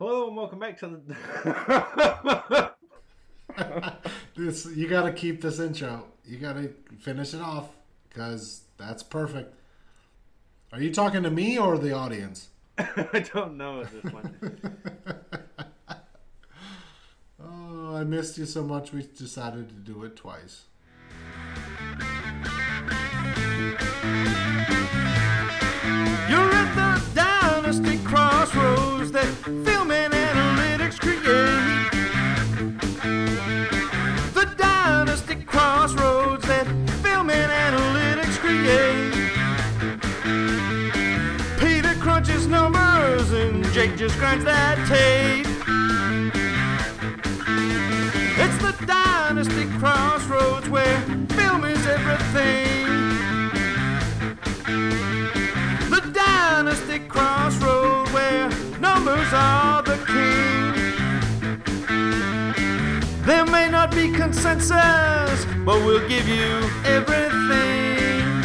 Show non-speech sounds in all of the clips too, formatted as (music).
Hello and welcome back to the. (laughs) (laughs) this you got to keep this intro. You got to finish it off because that's perfect. Are you talking to me or the audience? (laughs) I don't know at this point. oh, I missed you so much. We decided to do it twice. Film and analytics create. The dynasty crossroads that film and analytics create. Peter crunches numbers and Jake just grinds that tape. It's the dynasty crossroads where film is everything. Consensus, but we'll give you everything.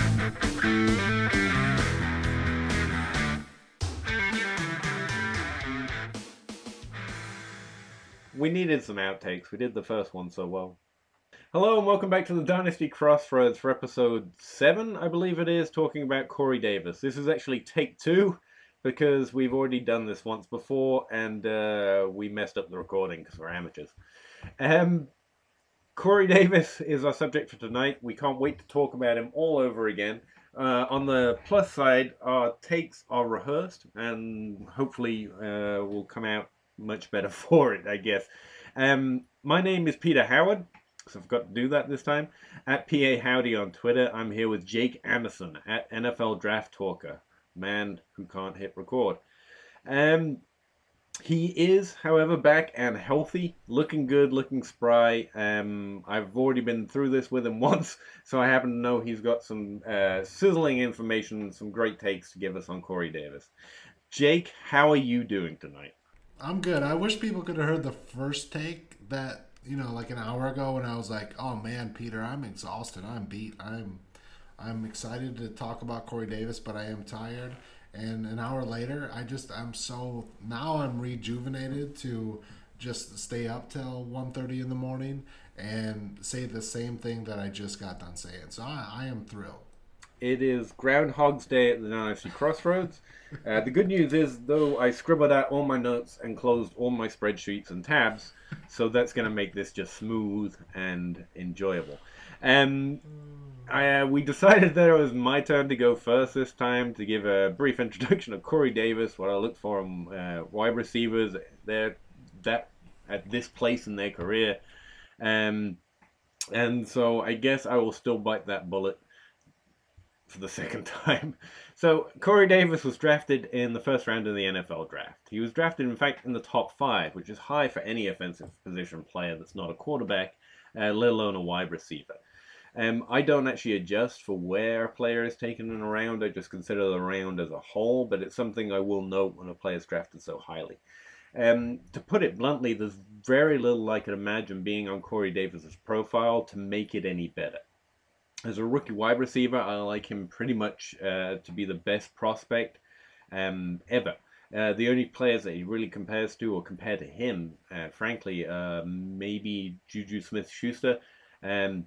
We needed some outtakes. We did the first one so well. Hello and welcome back to the Dynasty Crossroads for episode 7, I believe it is, talking about Corey Davis. This is actually take two because we've already done this once before and uh, we messed up the recording because we're amateurs. Um, Corey Davis is our subject for tonight. We can't wait to talk about him all over again. Uh, on the plus side, our takes are rehearsed and hopefully uh, will come out much better (laughs) for it, I guess. Um, my name is Peter Howard, so I've got to do that this time. At PA Howdy on Twitter, I'm here with Jake Anderson at NFL Draft Talker, man who can't hit record. Um, he is, however, back and healthy, looking good, looking spry. Um, I've already been through this with him (laughs) once, so I happen to know he's got some uh, sizzling information, some great takes to give us on Corey Davis. Jake, how are you doing tonight? I'm good. I wish people could have heard the first take that, you know, like an hour ago when I was like, "Oh man, Peter, I'm exhausted. I'm beat. I'm I'm excited to talk about Corey Davis, but I am tired." And an hour later, I just I'm so now I'm rejuvenated to just stay up till 1.30 in the morning and say the same thing that I just got done saying. So I, I am thrilled. It is Groundhog's Day at the Dynasty Crossroads. Uh, the good news is, though, I scribbled out all my notes and closed all my spreadsheets and tabs, so that's going to make this just smooth and enjoyable. Um, I, uh, we decided (laughs) that it was my turn to go first this time to give a brief introduction of Corey Davis, what I look for in uh, wide receivers, there that at this place in their career, um, and so I guess I will still bite that bullet for the (laughs) second time. So Corey Davis was drafted in the first round of the NFL draft. He was drafted, in fact, in the top five, which is high for any offensive position player that's not a quarterback, uh, let alone a wide receiver. Um, I don't actually adjust for where a player is taken in a round. I just consider the round as a whole, but it's something I will note when a player is drafted so highly. Um, to put it bluntly, there's very little I could imagine being on Corey Davis's profile to make it any better as a rookie wide receiver, I like him pretty much uh, to be the best prospect um, ever. Uh, the only players that he really compares to, or compared to him, uh, frankly, uh, maybe Juju Smith Schuster. Um,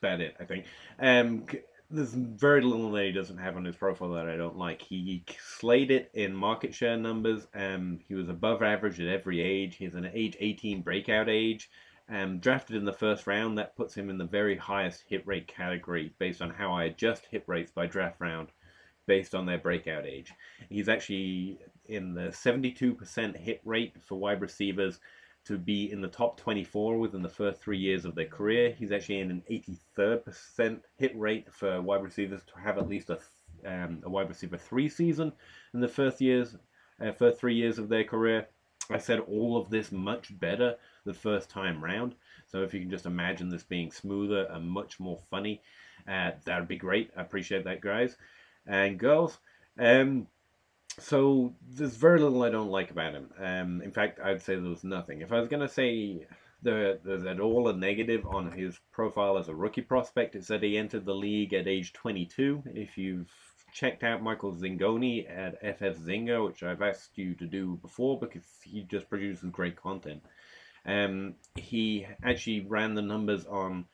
about it, I think. Um, there's very little that he doesn't have on his profile that I don't like. He slayed it in market share numbers. Um, he was above average at every age. He's an age 18 breakout age. Um, drafted in the first round, that puts him in the very highest hit rate category based on how I adjust hit rates by draft round based on their breakout age. He's actually in the 72% hit rate for wide receivers to be in the top 24 within the first three years of their career. He's actually in an 83rd percent hit rate for wide receivers to have at least a, um, a wide receiver three season in the first years, uh, first three years of their career. I said all of this much better the first time round. So if you can just imagine this being smoother and much more funny, uh, that'd be great. I appreciate that, guys and girls. Um, so there's very little I don't like about him. Um, in fact, I'd say there was nothing. If I was going to say there, there's at all a negative on his profile as a rookie prospect, it's that he entered the league at age 22. If you've checked out Michael Zingoni at FF Zinga, which I've asked you to do before because he just produces great content. Um, he actually ran the numbers on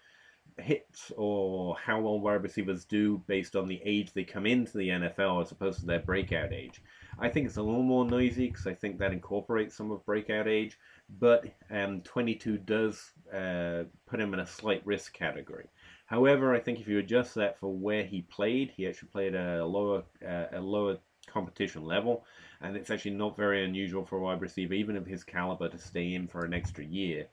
hits or how well wide receivers do based on the age they come into the NFL as opposed to their breakout age. I think it's a little more noisy because I think that incorporates some of breakout age, but um, 22 does uh, put him in a slight risk category. However, I think if you adjust that for where he played, he actually played a lower uh, a lower competition level, and it's actually not very unusual for a wide receiver, even of his caliber, to stay in for an extra year.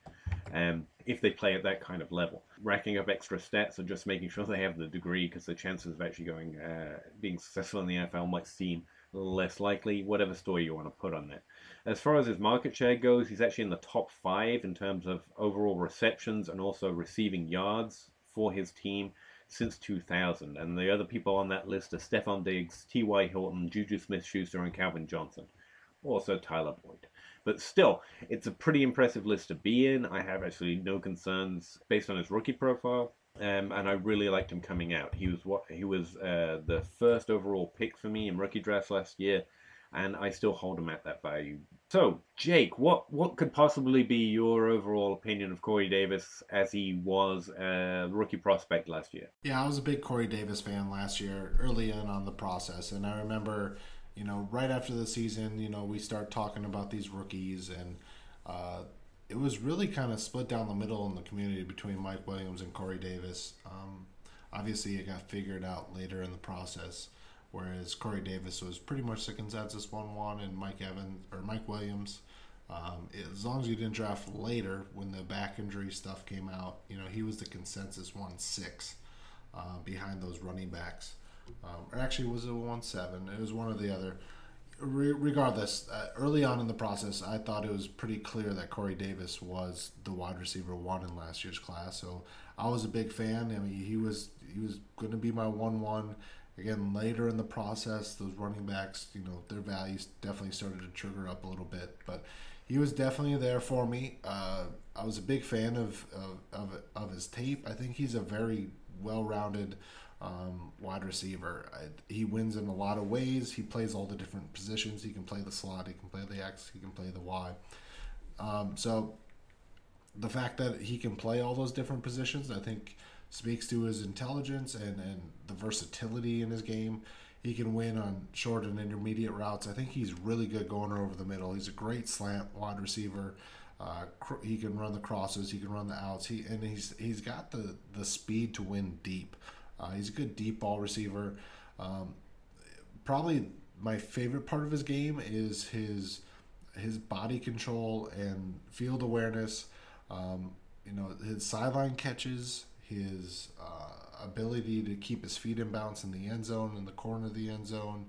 Um, if they play at that kind of level, racking up extra stats or just making sure they have the degree, because the chances of actually going uh, being successful in the NFL might seem less likely. Whatever story you want to put on that. As far as his market share goes, he's actually in the top five in terms of overall receptions and also receiving yards for his team since 2000. And the other people on that list are Stefon Diggs, T.Y. Hilton, Juju Smith Schuster, and Calvin Johnson. Also Tyler Boyd. But still, it's a pretty impressive list to be in. I have actually no concerns based on his rookie profile. Um, and I really liked him coming out. He was what he was uh, the first overall pick for me in rookie drafts last year, and I still hold him at that value. So, Jake, what what could possibly be your overall opinion of Corey Davis as he was a rookie prospect last year? Yeah, I was a big Corey Davis fan last year, early in on the process, and I remember, you know, right after the season, you know, we start talking about these rookies and. Uh, it was really kind of split down the middle in the community between Mike Williams and Corey Davis. Um, obviously, it got figured out later in the process, whereas Corey Davis was pretty much the consensus one-one, and Mike Evans or Mike Williams. Um, as long as you didn't draft later when the back injury stuff came out, you know he was the consensus one six uh, behind those running backs. Um, or actually, was it one seven? It was one or the other re- regardless, uh, early on in the process, I thought it was pretty clear that Corey Davis was the wide receiver one in last year's class. So I was a big fan. I mean, he was he was going to be my one one. Again, later in the process, those running backs, you know, their values definitely started to trigger up a little bit, but he was definitely there for me. Uh, I was a big fan of, of, of of his tape. I think he's a very well-rounded um, wide receiver. I, he wins in a lot of ways. He plays all the different positions. He can play the slot. He can play the X. He can play the Y. Um, so the fact that he can play all those different positions, I think, speaks to his intelligence and, and the versatility in his game. He can win on short and intermediate routes. I think he's really good going over the middle. He's a great slant wide receiver. Uh, cr- he can run the crosses. He can run the outs. He and he's he's got the the speed to win deep. Uh, he's a good deep ball receiver. Um, probably my favorite part of his game is his his body control and field awareness. Um, you know, his sideline catches, his uh, ability to keep his feet in bounce in the end zone, in the corner of the end zone.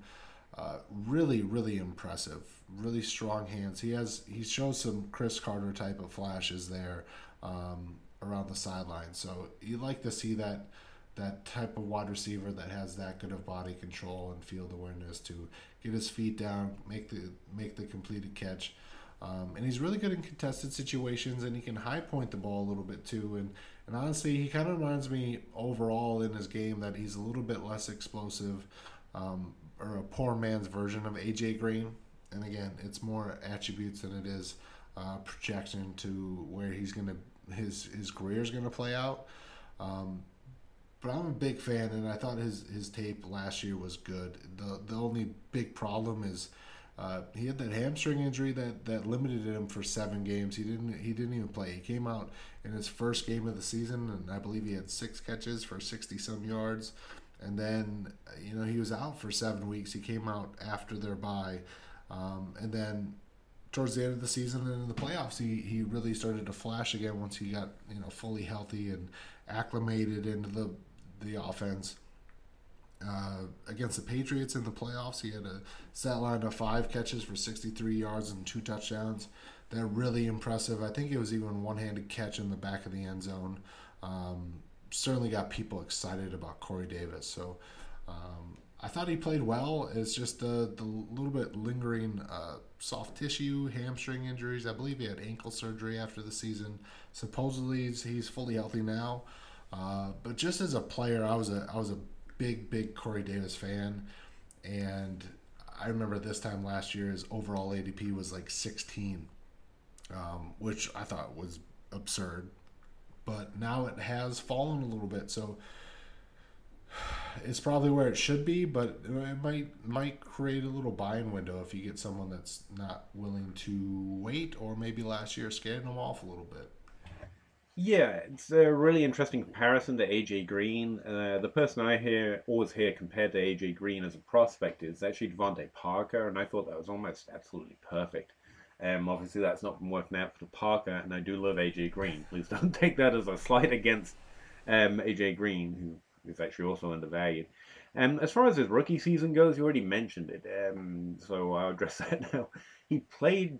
Uh, really, really impressive. Really strong hands. He has he shows some Cris Carter type of flashes there um, around the sideline. So you like to see that that type of wide receiver that has that good of body control and field awareness to get his feet down, make the make the completed catch. Um, and he's really good in contested situations, and he can high point the ball a little bit too. And and honestly, he kind of reminds me overall in his game that he's a little bit less explosive, um, or a poor man's version of AJ Green. And again, it's more attributes than it is uh, projection to where he's gonna his his career is gonna play out. Um, but I'm a big fan, and I thought his his tape last year was good. the The only big problem is uh, he had that hamstring injury that, that limited him for seven games. He didn't he didn't even play. He came out in his first game of the season, and I believe he had six catches for sixty some yards. And then you know he was out for seven weeks. He came out after their bye, um, and then towards the end of the season and in the playoffs, he, he really started to flash again once he got you know fully healthy and acclimated into the the offense. Uh, against the Patriots in the playoffs, he had a stat line of five catches for 63 yards and two touchdowns. They're really impressive. I think it was even one handed catch in the back of the end zone. Um, certainly got people excited about Corey Davis. So um, I thought he played well. It's just the, the little bit lingering uh, soft tissue, hamstring injuries. I believe he had ankle surgery after the season. Supposedly he's, he's fully healthy now. Uh, but just as a player, I was a I was a big, big Corey Davis fan, and I remember this time last year his overall ADP was like 16, um, which I thought was absurd. But now it has fallen a little bit, so it's probably where it should be. But it might might create a little buying window if you get someone that's not willing to wait, or maybe last year scared them off a little bit. Yeah, it's a really interesting comparison to AJ Green. Uh, the person I hear always hear compared to AJ Green as a prospect is actually DeVante Parker, and I thought that was almost absolutely perfect. Um, obviously, that's not been working out for Parker, and I do love AJ Green. Please (laughs) don't take that as a slight against um, AJ Green, who is actually also undervalued. Um, as far as his rookie season goes, you already mentioned it, um, so I'll address (laughs) that now. He played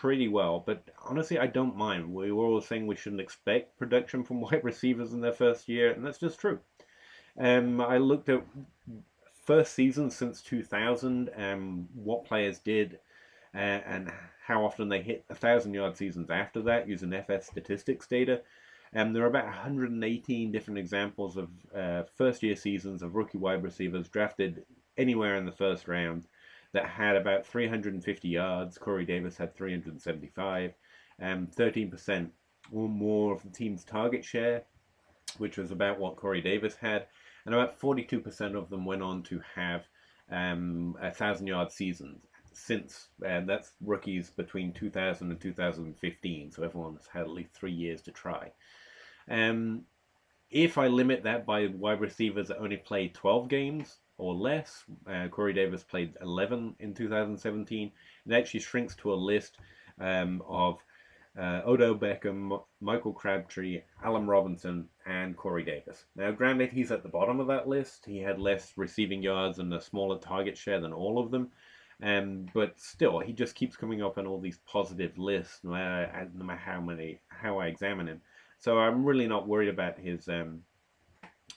pretty well, but honestly, I don't mind. We were all saying we shouldn't expect production from (laughs) wide receivers in their first year, and that's just true. Um, I looked at first season since 2000, um, what players did, uh, and how often they hit a thousand yard seasons after that using FF statistics data. Um, there are about 118 different examples of uh, first year seasons of rookie wide receivers drafted anywhere in the first round that had about 350 yards. Corey Davis had 375, um, 13% or more of the team's target share, which was about what Corey Davis had, and about 42% of them went on to have um, a thousand yard seasons since uh, that's rookies between 2000 and 2015 so everyone's had at least three years to try. Um, if i limit that by wide receivers that only played 12 games or less. Uh, Corey Davis played 11 in 2017. It actually shrinks to a list um, of uh, Odell Beckham, Michael Crabtree, Allen Robinson, and Corey Davis. Now, granted, he's at the bottom of that list. He had less receiving yards and a smaller target share than all of them. Um, but still, he just keeps coming up on all these positive lists, no matter, no matter how many how I examine him. So I'm really not worried about his um,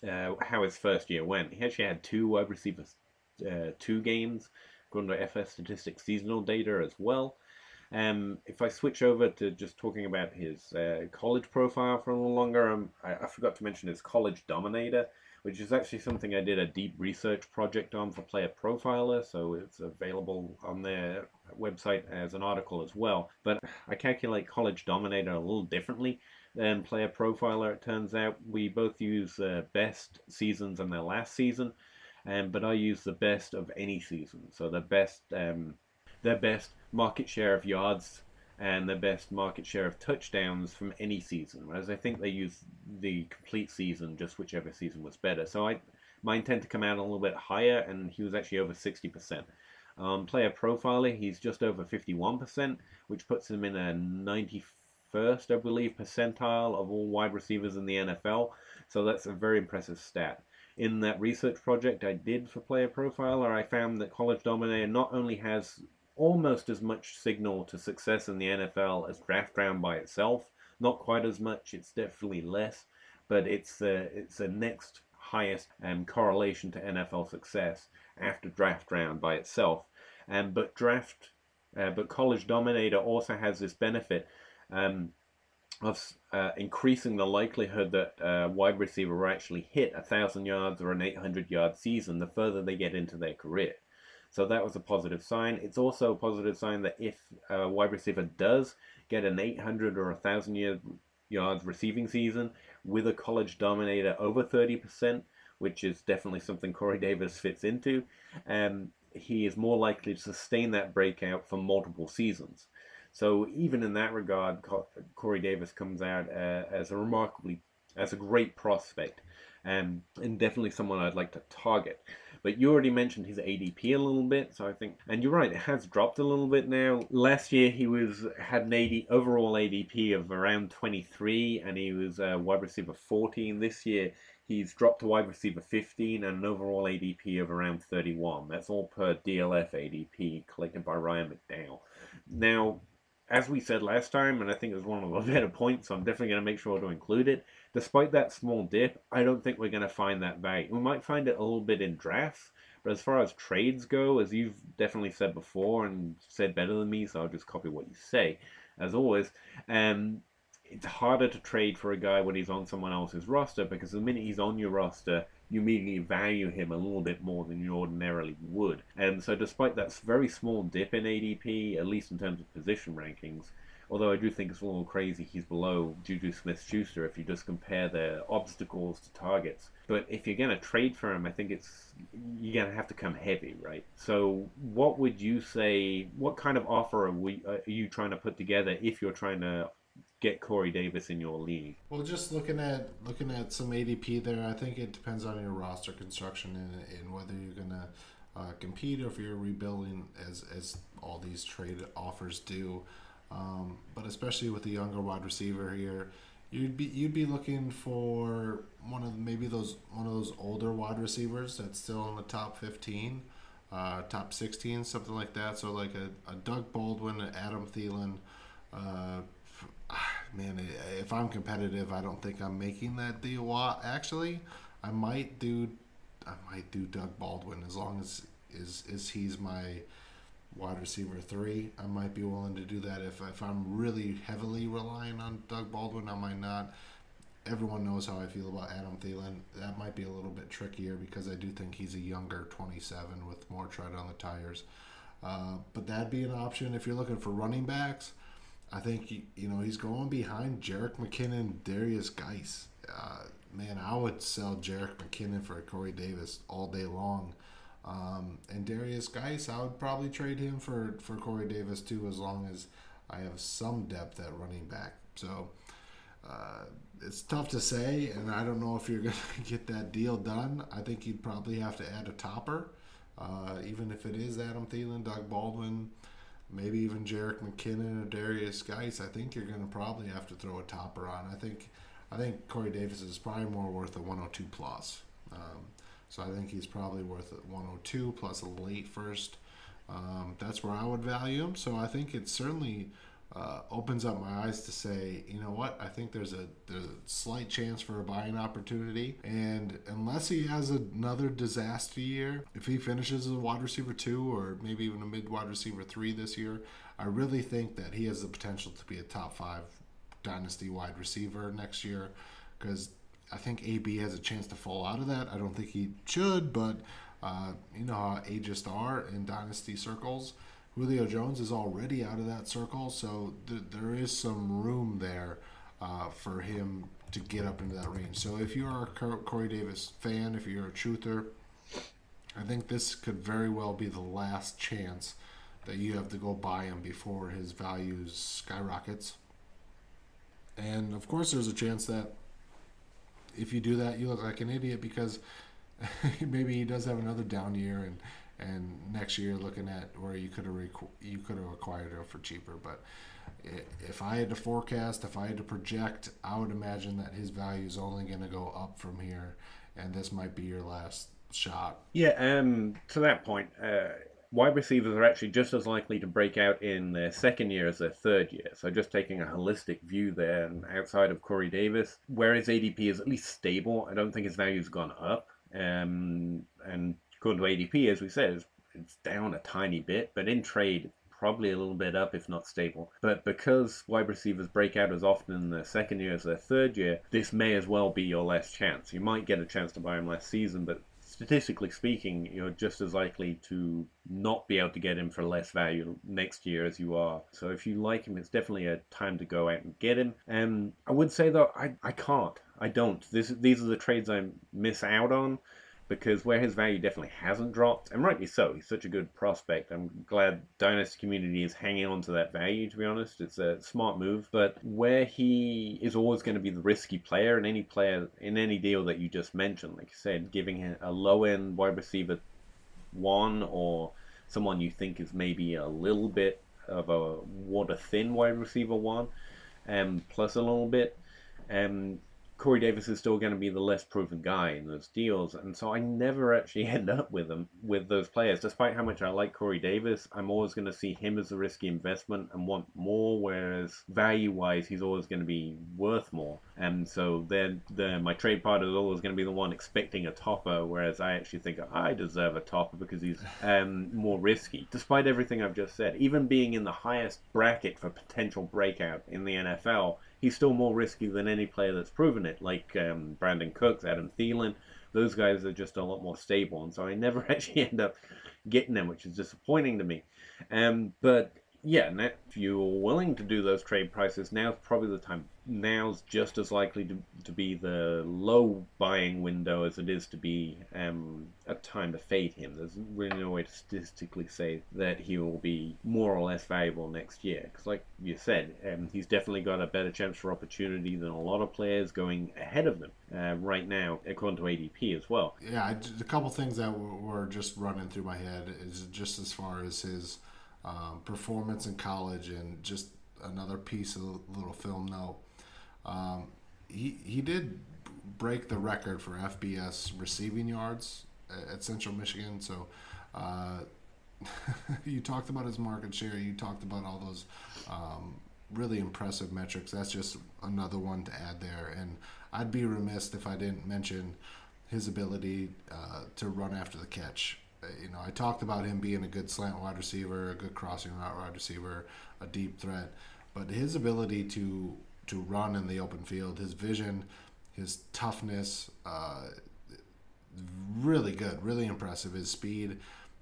uh, how his first year went. He actually had two wide receivers, uh, two games, according to FF Statistics seasonal data as well. Um, if I switch over to just talking about his uh, college profile for a little longer, um, I, I, forgot to mention his college dominator, which is actually something I did a deep research project on for Player Profiler, so it's available on their website as an article as well. But I calculate college dominator a little differently and player profiler. It turns out we both use uh, best seasons and their last season, um, but I use the best of any season. So the best, um, their best market share of yards and the best market share of touchdowns from any season. Whereas I think they use the complete season, just whichever season was better. So I, mine tend to come out a little bit higher, and he was actually over sixty percent. Um, player profiler, he's just over 51%, which puts him in a 94 first, I believe, percentile of all wide receivers in the NFL. So that's a very impressive stat. In that research project I did for Player Profiler, I found that College Dominator not only has almost as much signal to success in the NFL as draft round by itself, not quite as much, it's definitely less, but it's the it's the next highest um, correlation to NFL success after draft round by itself. Um, but draft, uh, but College Dominator also has this benefit um, of uh, increasing the likelihood that a wide receiver will actually hit a thousand yards or an 800 yard season the further they get into their career. So that was a positive sign. It's also a positive sign that if a wide receiver does get an 800 or a thousand yards receiving season with a college dominator over 30%, which is definitely something Corey Davis fits into, um, he is more likely to sustain that breakout for multiple seasons. So even in that regard, Corey Davis comes out uh, as a remarkably, as a great prospect, um, and definitely someone I'd like to target. But you already mentioned his ADP a little bit, so I think, and you're right, it has dropped a little bit now. Last year he was had an 80 overall ADP of around 23, and he was a wide receiver 14. This year he's dropped to wide receiver 15 and an overall ADP of around 31. That's all per DLF ADP collected by Ryan McDowell. Now as we said last time, and I think it was one of the (laughs) better points, so I'm definitely going to make sure to include it. Despite that small dip, I don't think we're going to find that value. We might find it a little bit in drafts, but as far as trades go, as you've definitely said before and said better than me, so I'll just copy what you say, as always. Um, it's harder to trade for a guy when he's on someone else's roster because the minute he's on your roster, you immediately value him a little bit more than you ordinarily would. And so, despite that very small dip in ADP, at least in terms of position rankings, although I do think it's a little crazy he's below Juju Smith Schuster if you just compare their obstacles to targets. But if you're going to trade for him, I think it's you're going to have to come heavy, right? So, what would you say? What kind of offer are, we, are you trying to put together if you're trying to get Corey Davis in your league? Well, just looking at looking at some ADP there, I think it depends on your roster construction and, and whether you're gonna uh, compete or if you're rebuilding, as as all these trade offers do. Um, but especially with the younger wide receiver here, you'd be you'd be looking for one of maybe those one of those older wide receivers that's still in the top fifteen, uh, top sixteen, something like that. So like a, a Doug Baldwin, an Adam Thielen. Uh, (sighs) man, if I'm competitive, I don't think I'm making that deal. Actually, I might do, I might do Doug Baldwin as long as is is he's my wide receiver three. I might be willing to do that if if I'm really heavily relying on Doug Baldwin. I might not. Everyone knows how I feel about Adam Thielen. That might be a little bit trickier because I do think he's a younger 27 with more tread on the tires. Uh, but that'd be an option if you're looking for running backs. I think you know he's going behind Jerick McKinnon, Darius Guice. Uh, man, I would sell Jerick McKinnon for Corey Davis all day long. Um, and Darius Guice, I would probably trade him for for Corey Davis too, as long as I have some depth at running back. So uh, it's tough to say, and I don't know if you're (laughs) going to get that deal done. I think you'd probably have to add a topper, uh, even if it is Adam Thielen, Doug Baldwin maybe even Jerick McKinnon or Darius Guice, I think you're going to probably have to throw a topper on. I think I think Corey Davis is probably more worth a 102 plus. Um, so I think he's probably worth a 102 plus a late first. Um, that's where I would value him. So I think it's certainly uh, opens up my eyes to say, you know what? I think there's a there's a slight chance for a buying opportunity, and unless he has another disaster year, if he finishes as a wide receiver two or maybe even a mid wide receiver three this year, I really think that he has the potential to be a top five dynasty wide receiver next year, because I think AB has a chance to fall out of that. I don't think he should, but uh, you know how ageist are in dynasty circles. Julio Jones is already out of that circle, so th- there is some room there uh, for him to get up into that range. So if you are a Corey Davis fan, if you're a truther, I think this could very well be the last chance that you have to go buy him before his value skyrockets. And of course, there's a chance that if you do that, you look like an idiot because (laughs) maybe he does have another down year and and next year looking at where you could have requ- you could have acquired it for cheaper. But if I had to forecast, if I had to project, I would imagine that his value is only going to go up from here, and this might be your last shot. Yeah, um, to that point, uh, wide receivers are actually just as likely to break out in their second year as their third year. So just taking a holistic view there, and outside of Corey Davis, where his ADP is at least stable, I don't think his value's gone up. Um, and according to ADP, as we said, it's down a tiny bit, but in trade, probably a little bit up, if not stable. But because wide receivers break out as often in their second year as their third year, this may as well be your last chance. You might get a chance to buy him last season, but statistically speaking, you're just as likely to not be able to get him for less value next year as you are. So if you like him, it's definitely a time to go out and get him. And I would say though, I, I can't. I don't. This, these are the trades I miss out on because where his value definitely hasn't dropped, and rightly so, he's such a good prospect. I'm glad Dynasty community is hanging on to that value. To be honest, it's a smart move. But where he is always going to be the risky player, in any player in any deal that you just mentioned, like you said, giving him a low end wide receiver one or someone you think is maybe a little bit of a water thin wide receiver one, and um, plus a little bit. Um, Corey Davis is still going to be the less proven guy in those deals, and so I never actually (laughs) end up with them with those players. Despite how much I like Corey Davis, I'm always going to see him as a risky investment and want more. Whereas value-wise, he's always going to be worth more, and so then the, my trade partner is always going to be the one expecting a topper. Whereas I actually think I deserve a topper because he's (laughs) um, more risky. Despite everything I've just said, even being in the highest bracket for potential breakout in the NFL he's still more risky than any player that's proven it, like um, Brandin Cooks, Adam Thielen, those guys are just a lot more stable, and so I never (laughs) actually end up getting them, which is disappointing to me. Um, but yeah, if you're willing to do those trade prices, now's probably the time. Now's just as likely to, to be the low buying window as it is to be um, a time to fade him. There's really no way to statistically say that he will be more or less valuable next year. Because, like you said, um, he's definitely got a better chance for opportunity than a lot of players going ahead of them uh, right now, according to ADP as well. Yeah, a couple things that were just running through my head is just as far as his um, performance in college, and just another piece of little film note. Um, he he did break the record for FBS receiving yards at Central Michigan. So uh, (laughs) you talked about his market share. You talked about all those um, really impressive metrics. That's just another one to add there. And I'd be remiss if I didn't mention his ability uh, to run after the catch you know, I talked about him being a good slant wide receiver, a good crossing route wide receiver, a deep threat, but his ability to to run in the open field, his vision, his toughness, uh, really good, really impressive. His speed.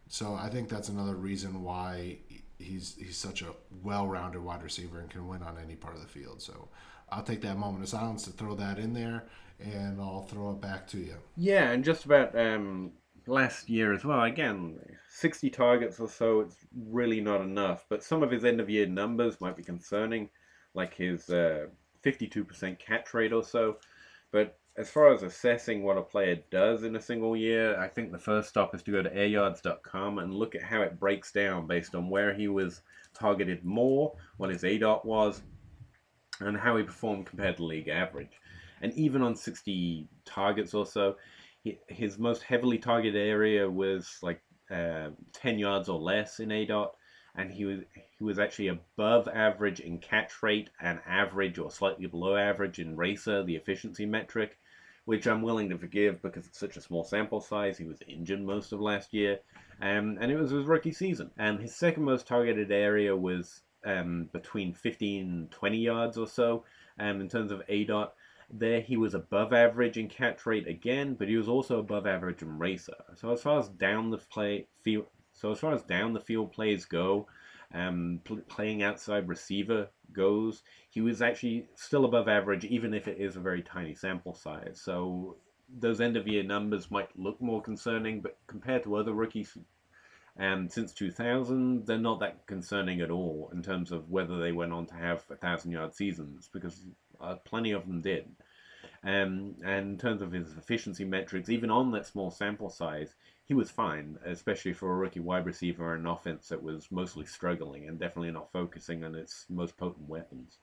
So I think that's another reason why he's he's such a well-rounded wide receiver and can win on any part of the field. So I'll take that moment of silence to throw that in there, and I'll throw it back to you. Yeah, and just about um, last year as well. Again, 60 targets or so, it's really not enough. But some of his end of year numbers might be concerning, like his uh, 52% catch rate or so. But as far as assessing what a player does in a single year, I think the first stop is to go to airyards.com and look at how it breaks down based on where he was targeted more, what his ADOT was, and how he performed compared to league average. And even on 60 targets or so, his most heavily targeted area was like uh, 10 yards or less in ADOT, and he was he was actually above average in catch rate and average or slightly below average in RACR, the efficiency metric, which I'm willing to forgive because it's such a small sample size. He was injured most of last year, um, and it was his rookie season. And his second most targeted area was um, between 15 and 20 yards or so um, in terms of ADOT. There, he was above average in catch rate again, but he was also above average in RACR. So as far as down the play field, so as far as down the field plays go, um, pl- playing outside receiver goes, he was actually still above average, even if it is a very tiny sample size. So those end of year numbers might look more concerning, but compared to other rookies um, since 2000, they're not that concerning at all in terms of whether they went on to have a thousand yard seasons, because uh, plenty of them did. Um, and in terms of his efficiency metrics, even on that small sample size, he was fine, especially for a rookie wide receiver and an offense that was mostly struggling and definitely not focusing on its most potent weapons.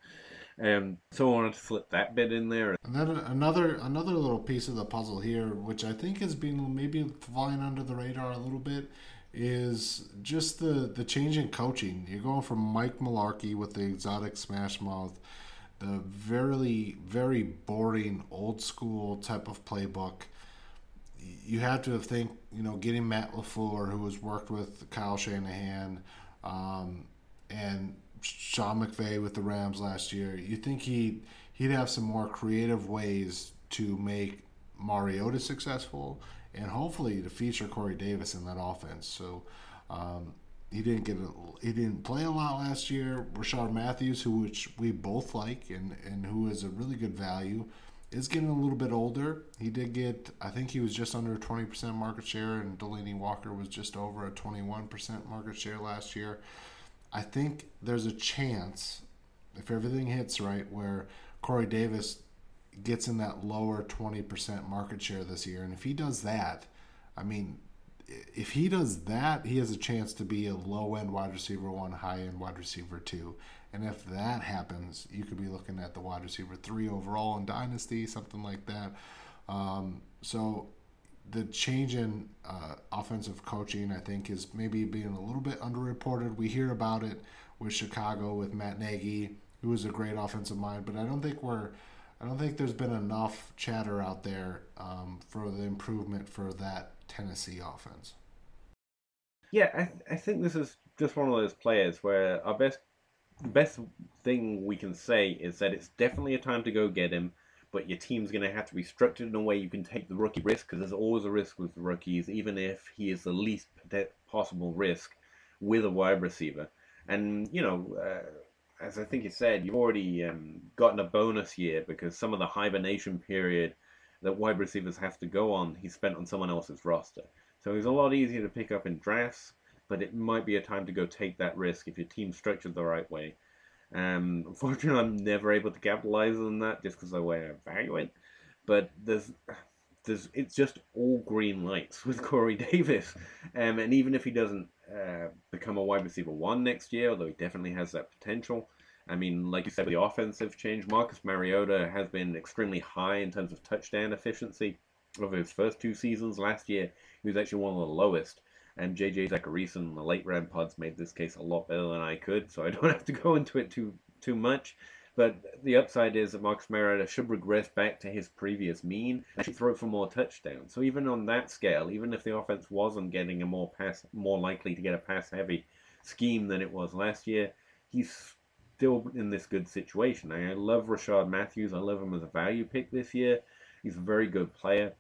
Um, so I wanted to slip that bit in there. And then another another little piece of the puzzle here, which I think has been maybe flying under the radar a little bit, is just the the change in coaching. You're going from Mike Mularkey with the exotic smash mouth the very very boring old school type of playbook. You have to think you know getting Matt LaFleur who has worked with Kyle Shanahan um, and Sean McVay with the Rams last year you think he he'd have some more creative ways to make Mariota successful and hopefully to feature Corey Davis in that offense. So um, he didn't get a, he didn't play a lot last year. Rishard Matthews, who which we both like and and who is a really good value, is getting a little bit older. He did get I think he was just under twenty percent market share, and Delanie Walker was just over a twenty one percent market share last year. I think there's a chance if everything hits right where Corey Davis gets in that lower 20% market share this year and if he does that I mean if he does that, he has a chance to be a low end wide receiver one, high end wide receiver two. And if that happens, you could be looking at the wide receiver three overall in Dynasty, something like that. Um, so the change in uh, offensive coaching, I think, is maybe being a little bit underreported. We hear about it with Chicago with Matt Nagy, who is a great offensive mind, but I don't think we're I don't think there's been enough chatter out there um, for the improvement for that Tennessee offense. Yeah, I, th- I think this is just one of those players where our best best thing we can say is that it's definitely a time to go get him, but your team's going to have to be structured in a way you can take the rookie risk because there's always a risk with rookies, even if he is the least possible risk with a wide receiver. And, you know, uh, as I think you said, you've already um, gotten a bonus year because some of the hibernation period that wide receivers have to go on, he spent on someone else's roster. So he's a lot easier to pick up in drafts, but it might be a time to go take that risk if your team's structured the right way. Um, unfortunately, I'm never able to capitalize on that just because of the way I value it. But there's, there's, it's just all green lights (laughs) with Corey Davis. Um, and even if he doesn't uh, become a wide receiver one next year, although he definitely has that potential. I mean, like you said, the offensive change. Marcus Mariota has been extremely high in terms of touchdown efficiency over his first two seasons. Last year, he was actually one of the lowest. And JJ Zachariason, the late round pods, made this case a lot better than I could, so I (laughs) don't have to go into it too too much. But the upside is that Marcus Mariota should regress back to his previous mean and actually throw for more touchdowns. So even on that scale, even if the offense wasn't getting a more pass, more likely to get a pass heavy scheme than it was last year, he's still in this good situation. I love Rishard Matthews. I love him as a value pick this year. He's a very good player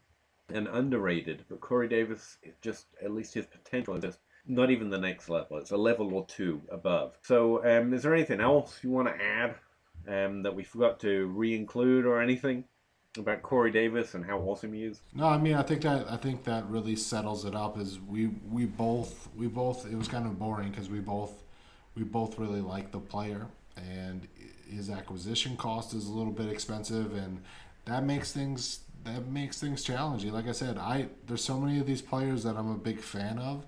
and underrated. But Corey Davis, just at least his potential is just not even the next level. It's a level or two above. So, um, is there anything else you want to add um, that we forgot to re-include or anything about Corey Davis and how awesome he is? No, I mean I think that I think that really settles it up. Is we we both we both it was kind of boring because we both we both really like the player and his acquisition cost is a little bit expensive and that makes things that makes things challenging. Like I said, I there's so many of these players that I'm a big fan of,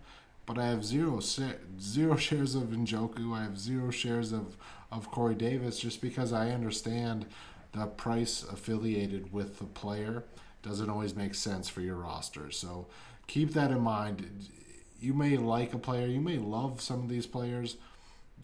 but I have zero zero (laughs) shares of Njoku. I have zero shares of of Corey Davis just because I understand the price affiliated with the player doesn't always make sense for your roster. So keep that in mind. You may like a player, you may love some of these players.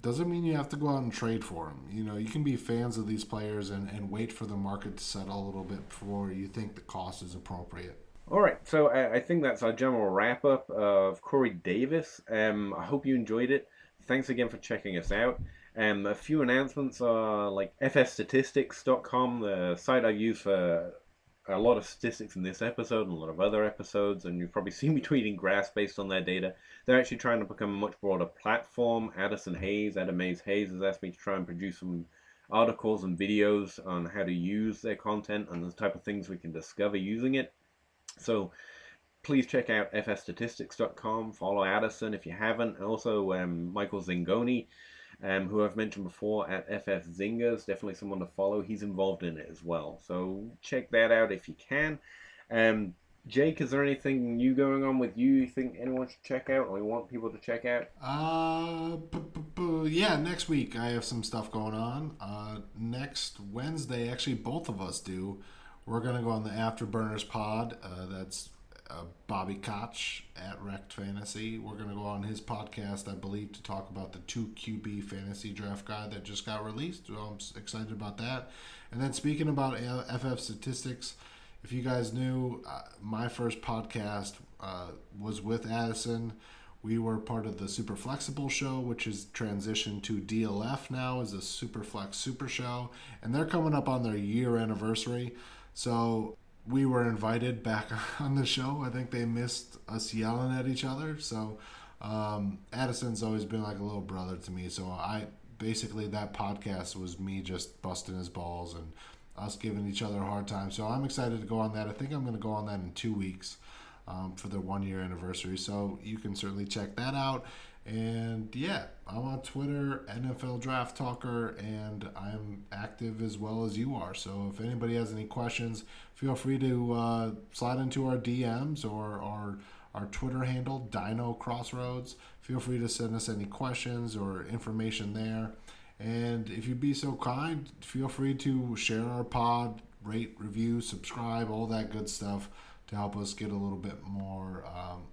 Doesn't mean you have to go out and trade for them. You know, you can be fans of these players and, and wait for the market to settle a little bit before you think the cost is appropriate. All right, so I, I think that's our general wrap up of Corey Davis. Um, I hope you enjoyed it. Thanks again for checking us out. Um, a few announcements are like ffstatistics.com, the site I use for a lot of statistics in this episode and a lot of other episodes, and you've probably (laughs) seen me tweeting grass based on their data. They're actually trying to become a much broader platform. Addison Hayes, Adam Mays Hayes, has asked me to try and produce some articles and videos on how to use their content and the type of things we can discover using it. So please check out ffstatistics.com. Follow Addison if you haven't. Also um, Michael Zingoni um, who I've mentioned before at FF Zingers. Definitely someone to follow. He's involved in it as well. So check that out if you can. Um, Jake, is there anything new going on with you? You think anyone should check out, or you want people to check out? Uh, yeah. Next week I have some stuff going on. Uh, next Wednesday, actually, both of us do. We're gonna go on the Afterburners pod. Uh, that's uh, Bobby Koch at Wrecked Fantasy. We're going to go on his podcast, I believe, to talk about the two QB fantasy draft guide that just got released. So I'm excited about that. And then speaking about FF statistics, if you guys knew, uh, my first podcast uh, was with Addison. We were part of the Super Flexible show, which is transitioned to DLF now as a Super Flex Super Show, and they're coming up on their year anniversary. So we were invited back (laughs) on the show. I think they missed us yelling at each other. So um, Addison's always been like a little brother to me. So I basically that podcast was me just busting his balls and us giving each other a hard time. So I'm excited to go on that. I think I'm going to go on that in two weeks um, for the one year anniversary. So you can certainly check that out. And yeah, I'm on Twitter, NFL Draft Talker, and I'm active as well as you are. So if anybody has any questions, feel free to uh, slide into our DMs or our, our Twitter handle, Dino Crossroads. Feel free to send us any questions or information there. And if you'd be so kind, feel free to share our pod, rate, review, subscribe, all that good stuff to help us get a little bit more, um,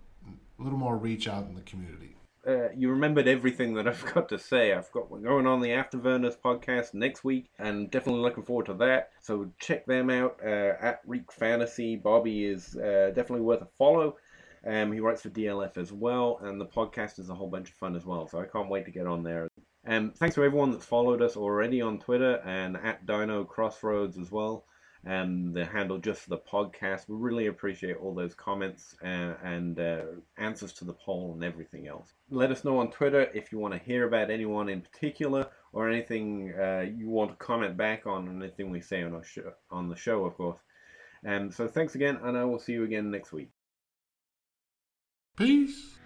a little more reach out in the community uh, you remembered everything that I've (laughs) got to say. I've got going on the Afterburners podcast next week, and definitely looking forward to that. So check them out uh, at Reek Fantasy. Bobby is uh, definitely worth a follow. Um, he writes for DLF as well, and the podcast is a whole bunch of fun as well. So I can't wait to get on there. Um, thanks to everyone that's followed us already on Twitter and at Dino Crossroads as well. And the handle just for the podcast. We really appreciate all those comments uh, and uh, answers to the poll and everything else. Let us know on Twitter if you want to hear about anyone in particular or anything uh, you want to comment back on, anything we say on our show, on the show, of course. Um, so thanks again, and I will see you again next week. Peace.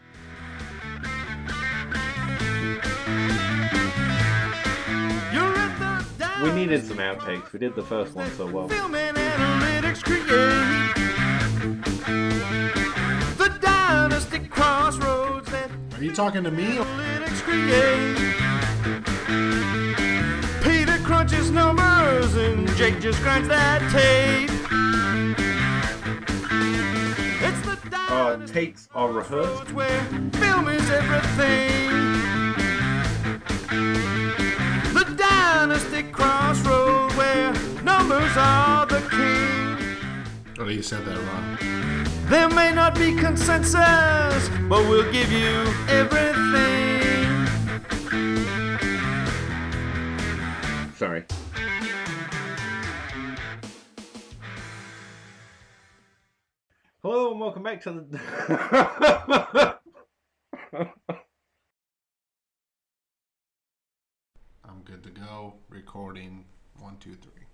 We needed some outtakes. We did the first one so well. Film analytics create the dynasty crossroads that Are you talking to me? analytics create. Peter crunches numbers and Jake just grinds that tape. It's the Our dynasty takes are rehearsed. where film is everything. The dynasty crossroad where numbers are the king. Oh, you said that wrong. There may not be consensus, but we'll give you everything. Sorry. Hello and welcome back to the. (laughs) I'm good to go. Recording. One, two, three.